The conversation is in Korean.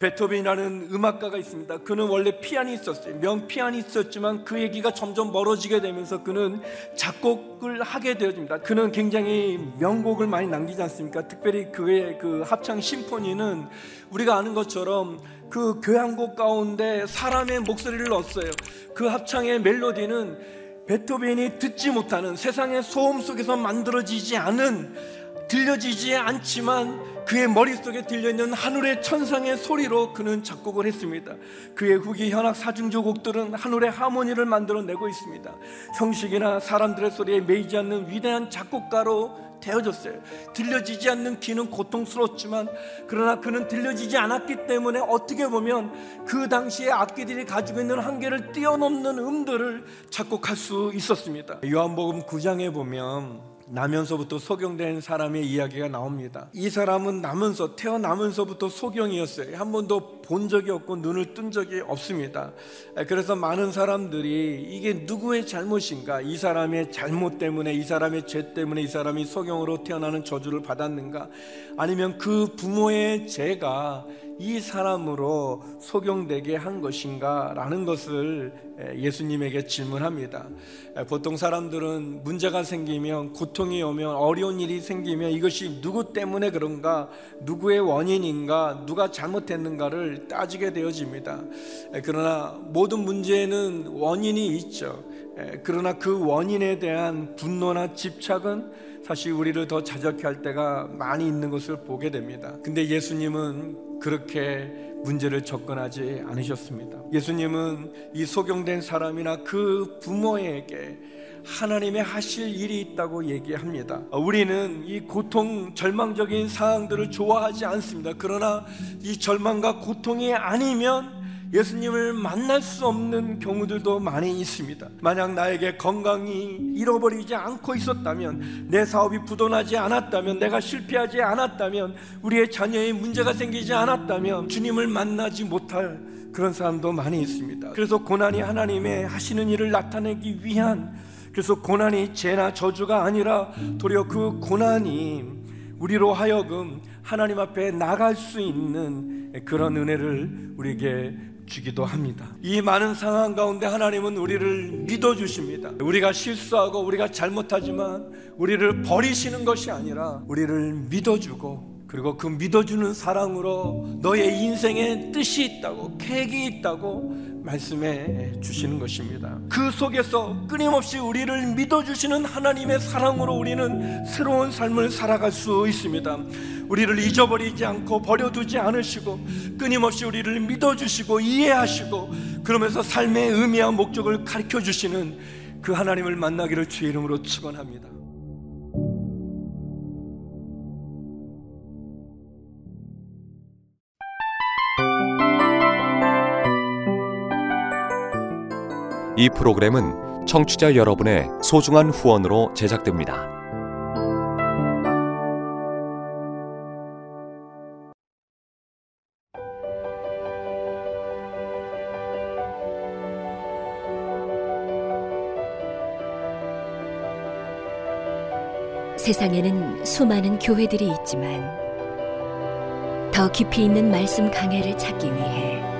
베토벤이라는 음악가가 있습니다. 그는 원래 피아니스트였어요. 명 피아니스트였지만 그 얘기가 점점 멀어지게 되면서 그는 작곡을 하게 되어집니다. 그는 굉장히 명곡을 많이 남기지 않습니까? 특별히 그의 그 합창 심포니는 우리가 아는 것처럼 그 교향곡 가운데 사람의 목소리를 넣었어요. 그 합창의 멜로디는 베토벤이 듣지 못하는 세상의 소음 속에서 만들어지지 않은 들려지지 않지만 그의 머릿속에 들려있는 하늘의 천상의 소리로 그는 작곡을 했습니다. 그의 후기 현악 사중조 곡들은 하늘의 하모니를 만들어내고 있습니다. 형식이나 사람들의 소리에 매이지 않는 위대한 작곡가로 되어졌어요. 들려지지 않는 귀는 고통스럽지만 그러나 그는 들려지지 않았기 때문에 어떻게 보면 그 당시에 악기들이 가지고 있는 한계를 뛰어넘는 음들을 작곡할 수 있었습니다. 요한복음 9장에 보면 나면서부터 소경된 사람의 이야기가 나옵니다. 이 사람은 나면서 태어나면서부터 소경이었어요. 한 번도 본 적이 없고 눈을 뜬 적이 없습니다. 그래서 많은 사람들이 이게 누구의 잘못인가? 이 사람의 잘못 때문에 이 사람의 죄 때문에 이 사람이 소경으로 태어나는 저주를 받았는가? 아니면 그 부모의 죄가 이 사람으로 소경되게 한 것인가? 라는 것을 예수님에게 질문합니다. 보통 사람들은 문제가 생기면 고통이 오면 어려운 일이 생기면 이것이 누구 때문에 그런가? 누구의 원인인가? 누가 잘못했는가를 따지게 되어집니다. 그러나 모든 문제에는 원인이 있죠. 그러나 그 원인에 대한 분노나 집착은 사실 우리를 더 자적해 할 때가 많이 있는 것을 보게 됩니다. 근데 예수님은 그렇게 문제를 접근하지 않으셨습니다. 예수님은 이 소경된 사람이나 그 부모에게 하나님의 하실 일이 있다고 얘기합니다. 우리는 이 고통, 절망적인 상황들을 좋아하지 않습니다. 그러나 이 절망과 고통이 아니면 예수님을 만날 수 없는 경우들도 많이 있습니다. 만약 나에게 건강이 잃어버리지 않고 있었다면, 내 사업이 부도나지 않았다면, 내가 실패하지 않았다면, 우리의 자녀의 문제가 생기지 않았다면, 주님을 만나지 못할 그런 사람도 많이 있습니다. 그래서 고난이 하나님의 하시는 일을 나타내기 위한 그래서 고난이 죄나 저주가 아니라 도리어 그 고난이 우리로 하여금 하나님 앞에 나갈 수 있는 그런 은혜를 우리에게 주기도 합니다. 이 많은 상황 가운데 하나님은 우리를 믿어 주십니다. 우리가 실수하고 우리가 잘못하지만 우리를 버리시는 것이 아니라 우리를 믿어 주고 그리고 그 믿어주는 사랑으로 너의 인생에 뜻이 있다고 계획이 있다고 말씀해 주시는 것입니다. 그 속에서 끊임없이 우리를 믿어주시는 하나님의 사랑으로 우리는 새로운 삶을 살아갈 수 있습니다. 우리를 잊어버리지 않고 버려두지 않으시고 끊임없이 우리를 믿어주시고 이해하시고 그러면서 삶의 의미와 목적을 가르쳐 주시는 그 하나님을 만나기를 주의 이름으로 축원합니다. 이 프로그램은 청취자 여러분의 소중한 후원으로 제작됩니다. 세상에는 수많은 교회들이 있지만 더 깊이 있는 말씀 강해를 찾기 위해